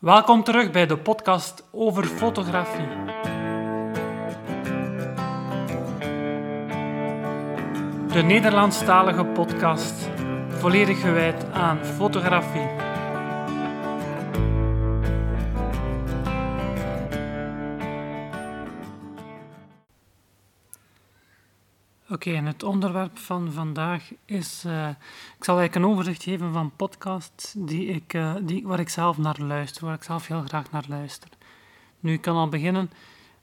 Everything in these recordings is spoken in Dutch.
Welkom terug bij de podcast over fotografie. De Nederlandstalige podcast, volledig gewijd aan fotografie. Oké, en het onderwerp van vandaag is. eh, ik zal eigenlijk een overzicht geven van podcasts die ik, eh, die, waar ik zelf naar luister, waar ik zelf heel graag naar luister. Nu, ik kan al beginnen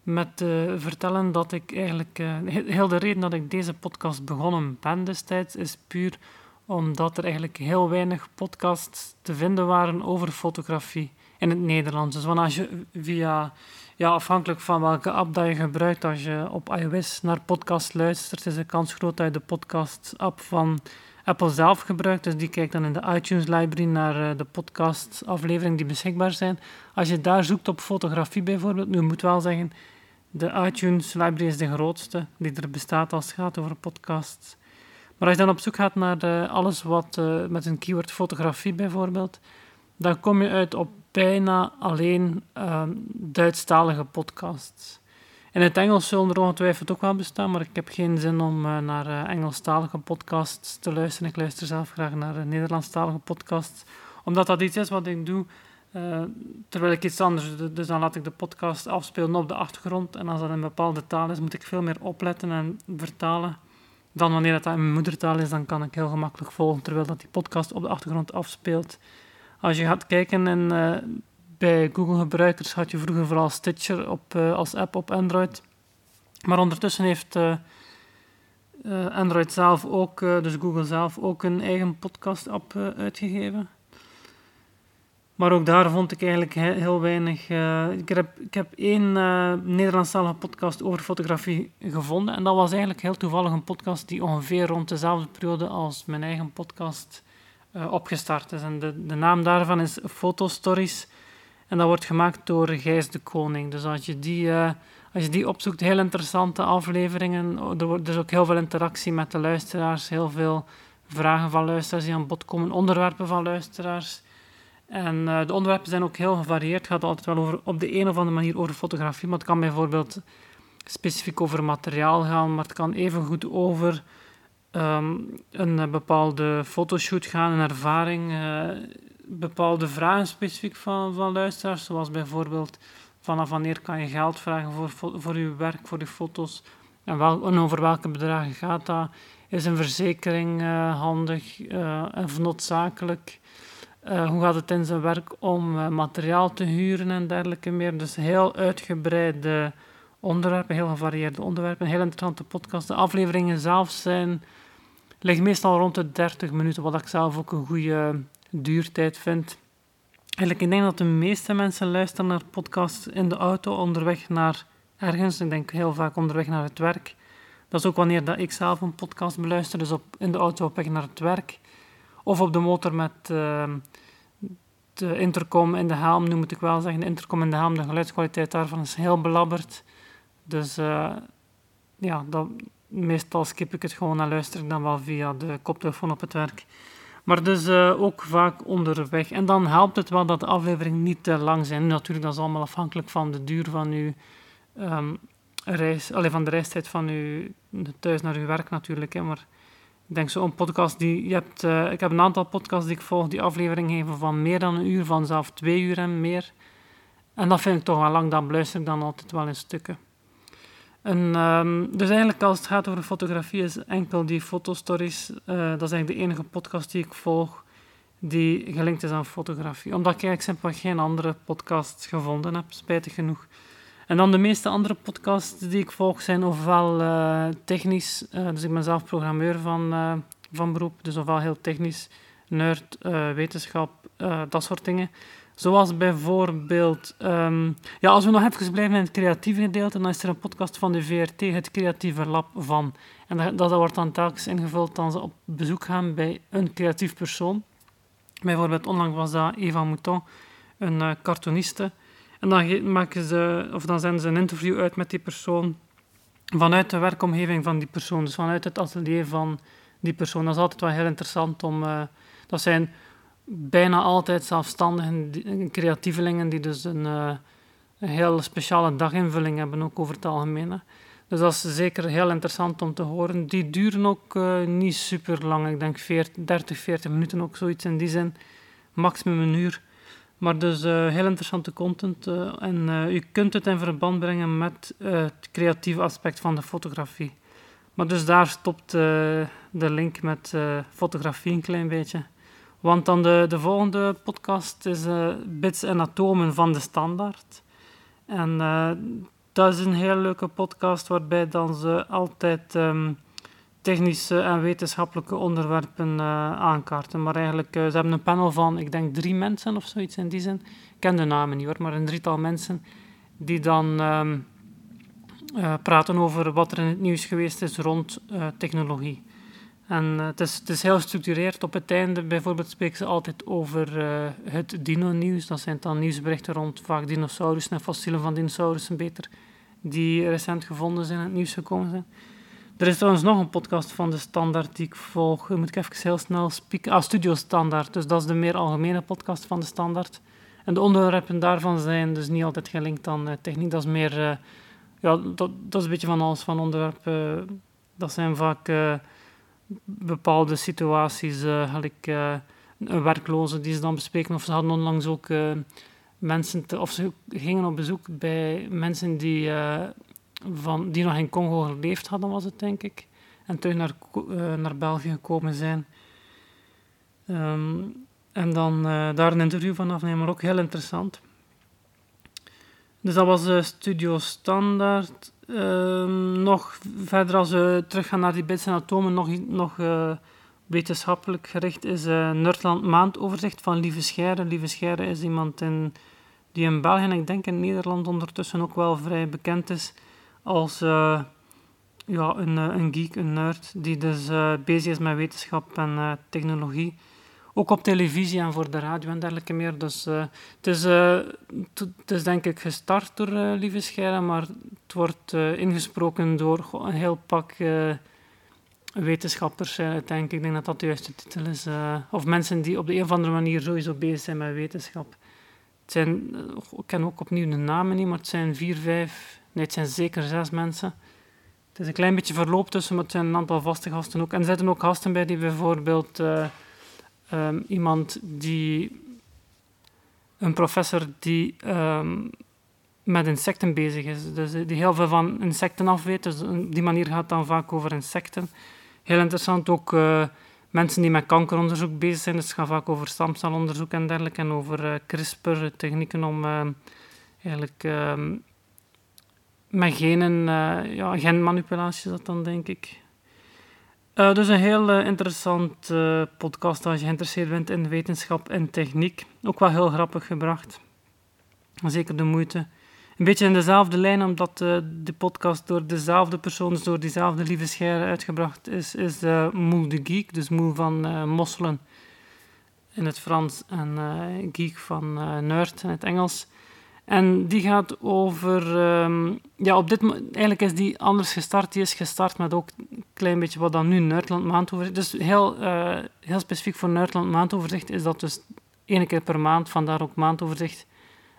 met eh, vertellen dat ik eigenlijk. he- heel de reden dat ik deze podcast begonnen ben destijds is puur omdat er eigenlijk heel weinig podcasts te vinden waren over fotografie in het Nederlands. Dus als je via ja, afhankelijk van welke app dat je gebruikt, als je op iOS naar podcast luistert, is de kans groot dat je de podcast-app van Apple zelf gebruikt. Dus die kijkt dan in de iTunes library naar eh, de podcast-afleveringen die beschikbaar zijn. Als je daar zoekt op fotografie bijvoorbeeld, nu moet wel zeggen, de iTunes library is de grootste die er bestaat als het gaat over podcasts. Maar als je dan op zoek gaat naar eh, alles wat eh, met een keyword fotografie bijvoorbeeld, dan kom je uit op bijna alleen ehm, Duitsstalige podcasts. In het Engels zullen er ongetwijfeld ook wel bestaan, maar ik heb geen zin om eh, naar eh, Engelstalige podcasts te luisteren. Ik luister zelf graag naar eh, Nederlandstalige podcasts, omdat dat iets is wat ik doe terwijl ik iets anders doe. Dus dan laat ik de podcast afspelen op de achtergrond en als dat in een bepaalde taal is, moet ik veel meer opletten en vertalen. Dan wanneer dat in mijn moedertaal is, dan kan ik heel gemakkelijk volgen terwijl dat die podcast op de achtergrond afspeelt. Als je gaat kijken en eh, bij Google-gebruikers had je vroeger vooral Stitcher op, eh, als app op Android. Maar ondertussen heeft eh, Android zelf ook, dus Google zelf, ook een eigen podcast-app uitgegeven. Maar ook daar vond ik eigenlijk he- heel weinig. ik, heb, ik heb één eh Nederlandstalige podcast over fotografie gevonden. En dat was eigenlijk heel toevallig een podcast die ongeveer rond dezelfde periode als mijn eigen podcast opgestart is. En de, de naam daarvan is Fotostories. En dat wordt gemaakt door Gijs de Koning. Dus als je die, eh, als je die opzoekt, heel interessante afleveringen. Oh, Er wordt dus ook heel veel interactie met de luisteraars. Heel veel vragen van luisteraars die aan bod komen. Onderwerpen van luisteraars. En eh, de onderwerpen zijn ook heel gevarieerd. Het gaat altijd wel over, op de een of andere manier over fotografie. Maar het kan bijvoorbeeld specifiek over materiaal gaan. Maar het kan evengoed over ehm, een eh, bepaalde fotoshoot gaan, een ervaring, eh, bepaalde vragen specifiek van, van luisteraars, zoals bijvoorbeeld vanaf wanneer kan je geld vragen voor, voor je werk, voor je foto's, en, wel, over welke bedragen gaat dat, is een verzekering eh, handig en noodzakelijk, hoe gaat het in zijn werk om materiaal te huren en dergelijke meer, dus heel uitgebreide onderwerpen, heel gevarieerde onderwerpen, heel interessante podcast. De afleveringen zelf zijn, liggen meestal rond de 30 minuten, wat ik zelf ook een goede duurtijd vind. Eigenlijk, ik denk dat de meeste mensen luisteren naar podcasts in de auto onderweg naar ergens. Ik denk heel vaak onderweg naar het werk. Dat is ook wanneer dat ik zelf een podcast beluister, dus op, in de auto op weg naar het werk. Of op de motor met eh, de intercom in de helm, nu moet ik wel zeggen. De intercom in de helm, de geluidskwaliteit daarvan is heel belabberd. Dus eh, ja, meestal skip ik het gewoon en luister ik dan wel via de koptelefoon op het werk. Maar dus eh, ook vaak onderweg. En dan helpt het wel dat de afleveringen niet te lang zijn. Natuurlijk, dat is allemaal afhankelijk van de duur van uw ehm, reis, allee, van de reistijd van uw thuis naar uw werk natuurlijk. Hè. Maar ik denk zo'n podcast die je hebt, eh, ik heb een aantal podcasts die ik volg die afleveringen geven van meer dan een uur, van zelfs twee uur en meer. En dat vind ik toch wel lang, dan beluister ik dan altijd wel in stukken. En, ehm, dus eigenlijk als het gaat over fotografie is enkel die fotostories, eh, dat is eigenlijk de enige podcast die ik volg die gelinkt is aan fotografie. Omdat ik eigenlijk simpelweg geen andere podcasts gevonden heb, spijtig genoeg. En dan de meeste andere podcasts die ik volg zijn ofwel eh, technisch, eh, dus ik ben zelf programmeur van, van beroep, dus ofwel heel technisch, nerd, wetenschap, dat soort dingen. Zoals bijvoorbeeld, ehm, ja, als we nog even blijven in het creatieve gedeelte, dan is er een podcast van de VRT, het Creatieve Lab van. En dat, dat wordt dan telkens ingevuld als ze op bezoek gaan bij een creatief persoon. Bijvoorbeeld onlangs was dat Eva Mouton, een eh, cartooniste. En dan, maken ze, of dan zenden ze een interview uit met die persoon vanuit de werkomgeving van die persoon, dus vanuit het atelier van die persoon. Dat is altijd wel heel interessant om... eh, dat zijn bijna altijd zelfstandigen, creatievelingen, die dus een, uh, een heel speciale daginvulling hebben, ook over het algemeen. Dus dat is zeker heel interessant om te horen. Die duren ook uh, niet super lang. Ik denk 40, 30, 40 minuten ook zoiets in die zin. Maximum een uur. Maar dus uh, heel interessante content. En je kunt het in verband brengen met het creatieve aspect van de fotografie. Maar dus daar stopt de link met fotografie een klein beetje. Want dan de, de volgende podcast is Bits en Atomen van de Standaard. En dat is een heel leuke podcast waarbij dan ze altijd um, technische en wetenschappelijke onderwerpen uh, aankaarten. Maar eigenlijk, ze hebben een panel van, ik denk drie mensen of zoiets in die zin. Ik ken de namen niet hoor, maar een drietal mensen die dan uh, praten over wat er in het nieuws geweest is rond technologie. En het, is, het is heel gestructureerd. Op het einde bijvoorbeeld spreken ze altijd over het dino-nieuws. Dat zijn dan nieuwsberichten rond vaak dinosaurussen en fossielen van dinosaurussen beter die recent gevonden zijn en het nieuws gekomen zijn. Er is trouwens nog een podcast van de Standaard die ik volg. Moet ik even heel snel spieken. Ah, Studio Standaard. Dus dat is de meer algemene podcast van de Standaard. En de onderwerpen daarvan zijn dus niet altijd gelinkt aan uh, techniek. Dat is meer... Ja, dat, dat is een beetje van alles van onderwerpen. dat zijn vaak bepaalde situaties. gelijk een werkloze die ze dan bespreken. Of ze hadden onlangs ook mensen te, of ze gingen op bezoek bij mensen die, uh, van, die nog in Congo geleefd hadden, was het denk ik. En terug naar, uh, naar België gekomen zijn. Um, en dan uh, daar een interview van afnemen, ook heel interessant. Dus dat was Studio Standaard. Um, nog verder, als we teruggaan naar die bits en atomen, nog, nog wetenschappelijk gericht is Nerdland Maandoverzicht van Lieve Scheire. Lieve Scheire is iemand in die in België en ik denk in Nederland ondertussen ook wel vrij bekend is als uh, ja, een, eh, een geek, een nerd, die dus uh, bezig is met wetenschap en uh, technologie. Ook op televisie en voor de radio en dergelijke meer. Dus het, is, het is denk ik gestart door Lieve Scheire, maar het wordt ingesproken door een heel pak wetenschappers, denk ik. Ik denk dat dat de juiste titel is. of mensen die op de een of andere manier sowieso bezig zijn met wetenschap. Het zijn, eh, ik ken ook opnieuw de namen niet, maar het zijn vier, vijf, nee, het zijn zeker zes mensen. Het is een klein beetje verloop tussen, maar het zijn een aantal vaste gasten ook. En er zitten ook gasten bij die bijvoorbeeld uh, um, iemand die, een professor die um, met insecten bezig is, dus die heel veel van insecten af weet. Dus op die manier gaat het dan vaak over insecten. Heel interessant ook. Uh, mensen die met kankeronderzoek bezig zijn. Dus het gaat vaak over stamcelonderzoek en dergelijke. En over uh, CRISPR, technieken om uh, eigenlijk met genen, ja, genmanipulatie dat dan, denk ik. Dus een heel interessant podcast als je geïnteresseerd bent in wetenschap en techniek. Ook wel heel grappig gebracht. Zeker de moeite. Een beetje in dezelfde lijn, omdat uh, de podcast door dezelfde persoon, dus door diezelfde lieve Scheire uitgebracht is, is uh, Moe de Geek, dus Moe van uh, Mosselen in het Frans en Geek van Nerd in het Engels. En die gaat over, um, ja, op dit eigenlijk is die anders gestart. Die is gestart met ook een klein beetje wat dan nu Nerdland Maandoverzicht. Dus heel, heel specifiek voor Nerdland Maandoverzicht is dat dus één keer per maand, vandaar ook Maandoverzicht,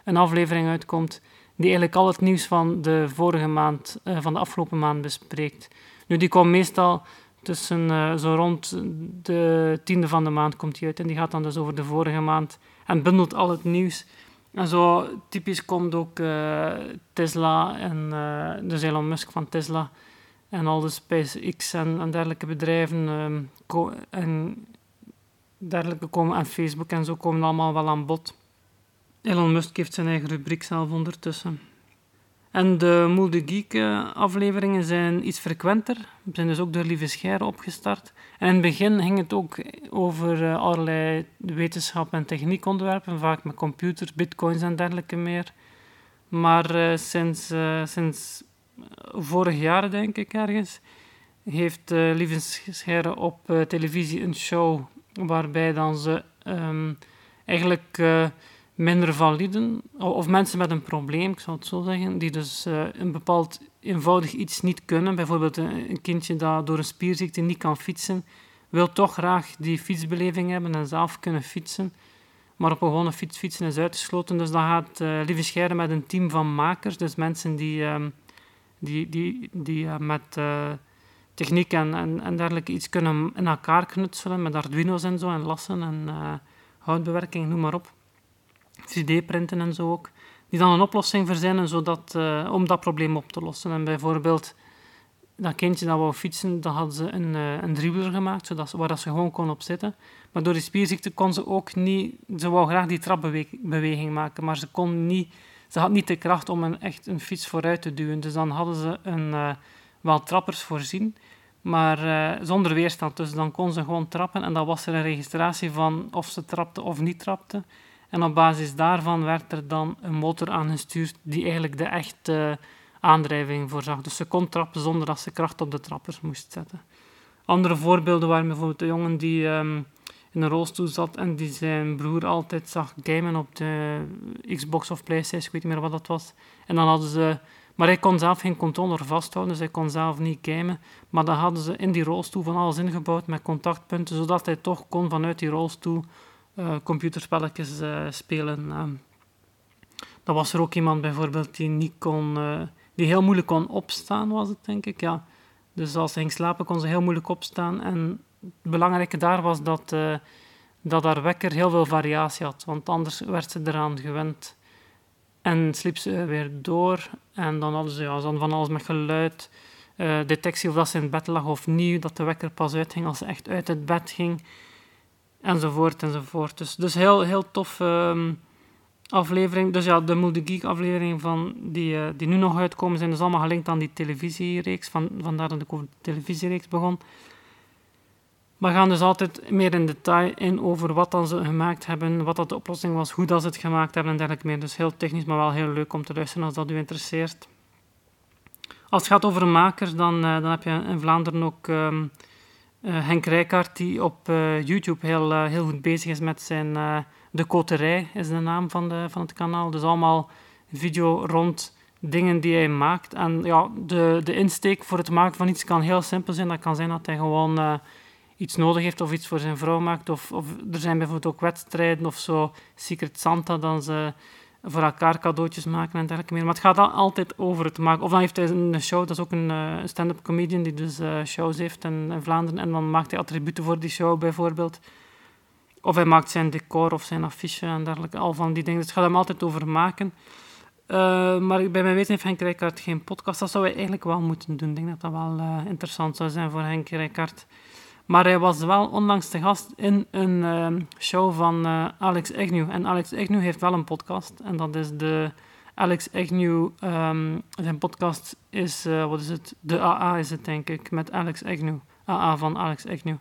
een aflevering uitkomt die eigenlijk al het nieuws van de vorige maand, uh, van de afgelopen maand bespreekt. Nu, die komt meestal tussen uh, zo rond de tiende van de maand komt die uit en die gaat dan dus over de vorige maand en bundelt al het nieuws. En zo typisch komt ook uh, Tesla en dus Elon Musk van Tesla en al de SpaceX en, dergelijke bedrijven um, en dergelijke komen en Facebook en zo komen allemaal wel aan bod. Elon Musk heeft zijn eigen rubriek zelf ondertussen. En de Moel de Geek afleveringen zijn iets frequenter. We zijn dus ook door Lieve Scheire opgestart. En in het begin ging het ook over uh, allerlei wetenschap- en techniekonderwerpen, vaak met computers, bitcoins en dergelijke meer. Maar uh, sinds, uh, sinds vorig jaar, denk ik ergens, heeft Lieve Scheire op televisie een show waarbij dan ze um, eigenlijk minder validen, of mensen met een probleem, ik zal het zo zeggen, die dus uh, een bepaald eenvoudig iets niet kunnen, bijvoorbeeld een, kindje dat door een spierziekte niet kan fietsen, wil toch graag die fietsbeleving hebben en zelf kunnen fietsen. Maar op een gewone fiets fietsen is uitgesloten. Dus dan gaat uh, Lieve Scheiden met een team van makers. Dus mensen die, um, die, die, die uh, met techniek en, en, en, dergelijke iets kunnen in elkaar knutselen. Met Arduino's en zo en lassen en houtbewerking, noem maar op. 3D-printen en zo ook. Die dan een oplossing verzinnen zodat, om dat probleem op te lossen. En bijvoorbeeld dat kindje dat wou fietsen, dan hadden ze een, uh, een dribbler gemaakt, zodat ze, waar dat ze gewoon kon op zitten. Maar door die spierziekte kon ze ook niet... Ze wou graag die trapbeweging maken, maar ze kon niet... Ze had niet de kracht om een, echt een fiets vooruit te duwen. Dus dan hadden ze een, uh, wel trappers voorzien, maar zonder weerstand. Dus dan kon ze gewoon trappen en dan was er een registratie van of ze trapte of niet trapte. En op basis daarvan werd er dan een motor aangestuurd die eigenlijk de echte aandrijving voorzag. Dus ze kon trappen zonder dat ze kracht op de trappers moest zetten. Andere voorbeelden waren bijvoorbeeld de jongen die um, in een rolstoel zat en die zijn broer altijd zag gamen op de Xbox of Playstation, ik weet niet meer wat dat was. En dan hadden ze... Maar hij kon zelf geen controller vasthouden, dus hij kon zelf niet gamen. Maar dan hadden ze in die rolstoel van alles ingebouwd met contactpunten, zodat hij toch kon vanuit die rolstoel uh, computerspelletjes uh, spelen. Uh, dan was er ook iemand bijvoorbeeld die niet kon die heel moeilijk kon opstaan, was het denk ik. Ja. Dus als ze ging slapen, kon ze heel moeilijk opstaan. En het belangrijke daar was dat, dat haar wekker heel veel variatie had, want anders werd ze eraan gewend. En sliep ze weer door. En dan hadden ze ja, dan van alles met geluid, detectie of dat ze in bed lag of niet, dat de wekker pas uitging als ze echt uit het bed ging, enzovoort enzovoort. Dus, dus heel, heel tof. Uh, aflevering. Dus ja, de Moody Geek afleveringen van die, uh, die nu nog uitkomen zijn dus allemaal gelinkt aan die televisiereeks. Van, vandaar dat ik over de televisiereeks begon. Maar gaan dus altijd meer in detail in over wat dan ze gemaakt hebben, wat dat de oplossing was, hoe dat ze het gemaakt hebben en dergelijke meer. Dus heel technisch, maar wel heel leuk om te luisteren als dat u interesseert. Als het gaat over makers, dan, uh, dan heb je in Vlaanderen ook um, uh, Henk Rijkaard, die op YouTube heel, heel goed bezig is met zijn de Koterij is de naam van, de, van het kanaal. Dus allemaal video rond dingen die hij maakt. En ja, de, de insteek voor het maken van iets kan heel simpel zijn. Dat kan zijn dat hij gewoon iets nodig heeft of iets voor zijn vrouw maakt. Of, of er zijn bijvoorbeeld ook wedstrijden of zo, Secret Santa, dan ze voor elkaar cadeautjes maken en dergelijke meer. Maar het gaat dan altijd over het maken. Of dan heeft hij een show, dat is ook een uh, stand-up comedian die dus uh, shows heeft in, Vlaanderen. En dan maakt hij attributen voor die show bijvoorbeeld. Of hij maakt zijn decor of zijn affiche en dergelijke. Al van die dingen. Dus het gaat hem altijd over maken. Uh, maar bij mijn weten heeft Henk Rijkaard geen podcast. Dat zou hij eigenlijk wel moeten doen. Ik denk dat dat wel interessant zou zijn voor Henk Rijkaard. Maar hij was wel onlangs te gast in een uh, show van Alex Agnew. En Alex Agnew heeft wel een podcast. En dat is de Alex Agnew... Um, zijn podcast is, wat is het? De AA is het, denk ik, met Alex Agnew. AA van Alex Agnew.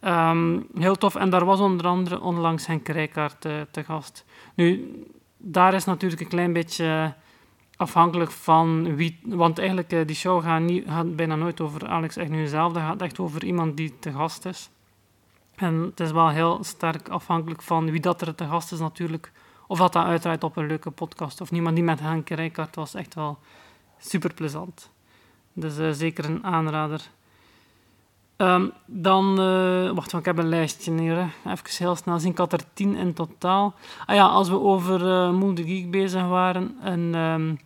Um, heel tof. En daar was onder andere onlangs Henk Rijkaard te, te, gast. Nu, daar is natuurlijk een klein beetje afhankelijk van wie... Want eigenlijk, uh, die show gaat, niet, bijna nooit over Alex echt nu zelf. Dat gaat echt over iemand die te gast is. En het is wel heel sterk afhankelijk van wie dat er te gast is natuurlijk. Of dat dat uiteraard op een leuke podcast of niemand die met Henk Rijkaard was. Echt wel super plezant. Dus uh, zeker een aanrader. Um, dan, uh, wacht, ik heb een lijstje. Hè. Even heel snel zien. Ik had er tien in totaal. Ah ja, als we over uh, Moe de Geek bezig waren. En, um,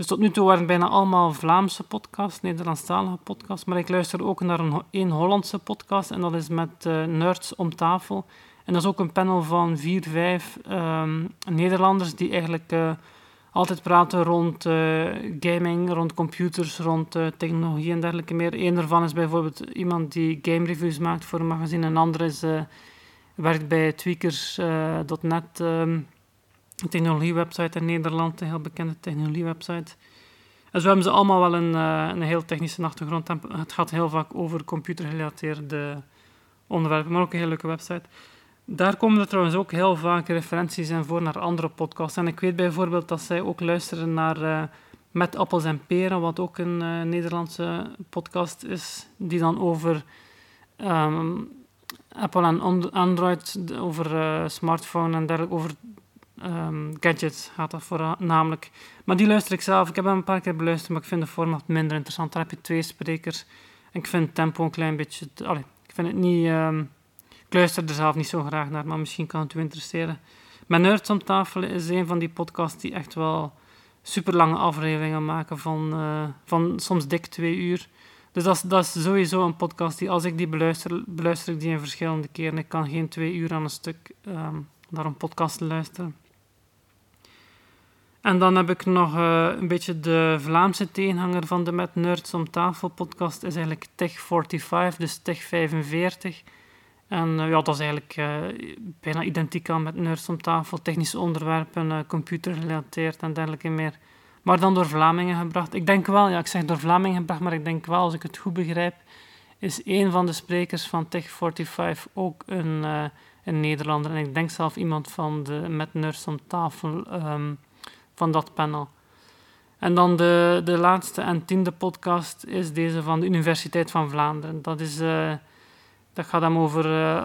dus tot nu toe waren het bijna allemaal Vlaamse podcasts, Nederlandstalige podcasts. Maar ik luister ook naar een, een Hollandse podcast. En dat is met uh, Nerds om tafel. En dat is ook een panel van vier, vijf um, Nederlanders die eigenlijk altijd praten rond uh, gaming, rond computers, rond technologie en dergelijke meer. Eén daarvan is bijvoorbeeld iemand die game reviews maakt voor een magazine. Een ander is, werkt bij tweakers.net, een technologiewebsite in Nederland, een heel bekende technologiewebsite. En zo hebben ze allemaal wel een, een heel technische achtergrond. Het gaat heel vaak over computergerelateerde onderwerpen, maar ook een hele leuke website. Daar komen er trouwens ook heel vaak referenties in voor naar andere podcasts. En ik weet bijvoorbeeld dat zij ook luisteren naar uh, Met Appels en Peren, wat ook een uh, Nederlandse podcast is, die dan over um, Apple en Android, over uh, smartphone en dergelijke, over um, gadgets gaat dat voornamelijk. Maar die luister ik zelf. Ik heb hem een paar keer beluisterd, maar ik vind de format minder interessant. Daar heb je twee sprekers. Ik vind het tempo een klein beetje... Allez, ik vind het niet... ehm, ik luister er zelf niet zo graag naar, maar misschien kan het u interesseren. Met Nerds om tafel is een van die podcasts die echt wel super lange afleveringen maken van, eh, van soms dik twee uur. Dus dat is, dat is sowieso een podcast die, als ik die beluister, beluister ik die in verschillende keren. Ik kan geen twee uur aan een stuk ehm, naar een podcast luisteren. En dan heb ik nog eh, een beetje de Vlaamse tegenhanger van de Met Nerds om tafel podcast, is eigenlijk Tech 45, dus Tech 45. En eh, ja, dat is eigenlijk eh, bijna identiek aan met Nerds om tafel, technische onderwerpen, uh, computergerelateerd en dergelijke meer. Maar dan door Vlamingen gebracht. Ik denk wel, ja, ik zeg door Vlamingen gebracht, maar ik denk wel, als ik het goed begrijp, is een van de sprekers van Tech 45 ook een, een Nederlander. En ik denk zelf iemand van de Met Nerds om tafel um, van dat panel. En dan de, de laatste en tiende podcast is deze van de Universiteit van Vlaanderen. Dat, is, uh, dat gaat dan over uh,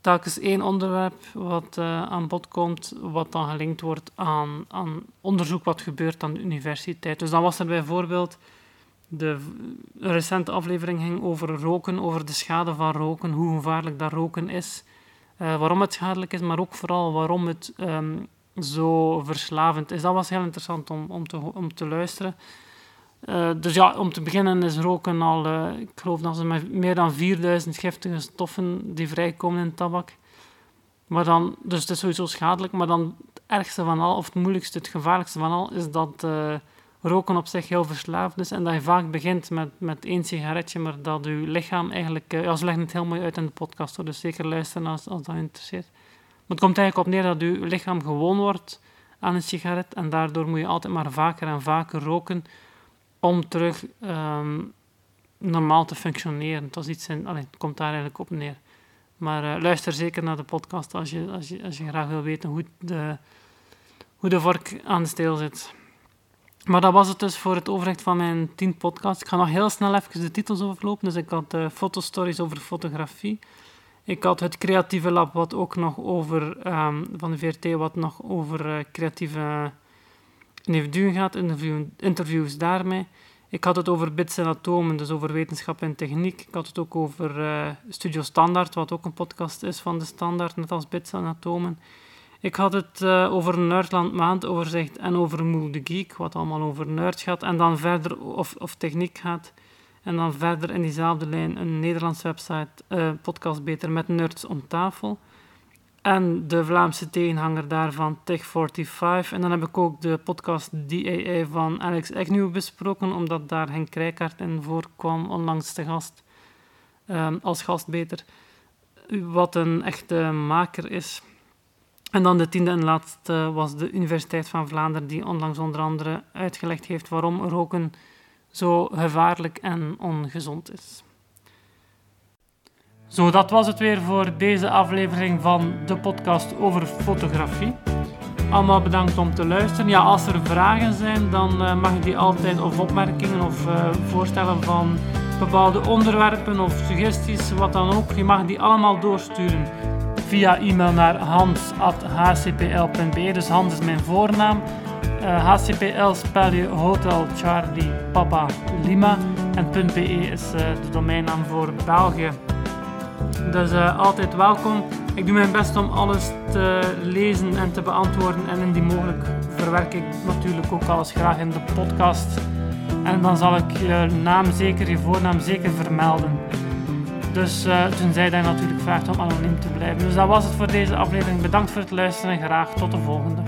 telkens één onderwerp wat uh, aan bod komt, wat dan gelinkt wordt aan, aan onderzoek wat gebeurt aan de universiteit. Dus dan was er bijvoorbeeld de recente aflevering ging over roken, over de schade van roken, hoe gevaarlijk dat roken is, waarom het schadelijk is, maar ook vooral waarom het um, zo verslavend is. Dat was heel interessant om, om, te, om te luisteren. Uh, dus ja, om te beginnen is roken al, uh, ik geloof dat ze meer dan 4000 giftige stoffen die vrijkomen in tabak. Maar dan, dus het is sowieso schadelijk, maar dan het ergste van al, of het moeilijkste, het gevaarlijkste van al, is dat uh, roken op zich heel verslavend is en dat je vaak begint met, met één sigaretje, maar dat je lichaam eigenlijk, ja, ze leggen het heel mooi uit in de podcast, dus zeker luisteren als, als dat interesseert. Het komt eigenlijk op neer dat je lichaam gewoon wordt aan een sigaret en daardoor moet je altijd maar vaker en vaker roken om terug um, normaal te functioneren. Dat is iets in, allee, het komt daar eigenlijk op neer. Maar uh, luister zeker naar de podcast als je, als je, als je graag wil weten hoe de, hoe de vork aan de steel zit. Maar dat was het dus voor het overzicht van mijn 10 podcasts. Ik ga nog heel snel even de titels overlopen. Dus ik had uh, fotostories over fotografie. Ik had het creatieve lab, wat ook nog over, um, van de VRT, wat nog over uh, creatieve individuen gaat, interview, interviews daarmee. Ik had het over bits en atomen, dus over wetenschap en techniek. Ik had het ook over uh, Studio Standaard, wat ook een podcast is van de Standaard, net als bits en atomen. Ik had het over Nerdland maandoverzicht en over Moel de Geek, wat allemaal over nerds gaat. En dan verder, of, of techniek gaat. En dan verder in diezelfde lijn een Nederlandse website, uh, podcast beter met nerds om tafel. En de Vlaamse tegenhanger daarvan, Tech45. En dan heb ik ook de podcast DAA van Alex Agnew besproken, omdat daar Henk Krijkaart in voorkwam, onlangs te gast. Um, als gast beter. Wat een echte maker is. En dan de tiende en laatste was de Universiteit van Vlaanderen, die onlangs onder andere uitgelegd heeft waarom roken zo gevaarlijk en ongezond is. Zo, dat was het weer voor deze aflevering van de podcast over fotografie. Allemaal bedankt om te luisteren. Ja, als er vragen zijn, dan uh, mag je die altijd, of opmerkingen of uh, voorstellen van bepaalde onderwerpen of suggesties, wat dan ook. Je mag die allemaal doorsturen via e-mail naar hans.hcpl.be. Dus Hans is mijn voornaam. HCPL spel je Hotel Charlie Papa Lima en .be is uh, de domeinnaam voor België. Dus uh, altijd welkom. Ik doe mijn best om alles te lezen en te beantwoorden en indien mogelijk verwerk ik natuurlijk ook alles graag in de podcast. En dan zal ik je naam zeker, je voornaam zeker vermelden. Dus uh, tenzij dat je natuurlijk vraagt om anoniem te blijven. Dus dat was het voor deze aflevering. Bedankt voor het luisteren en graag tot de volgende.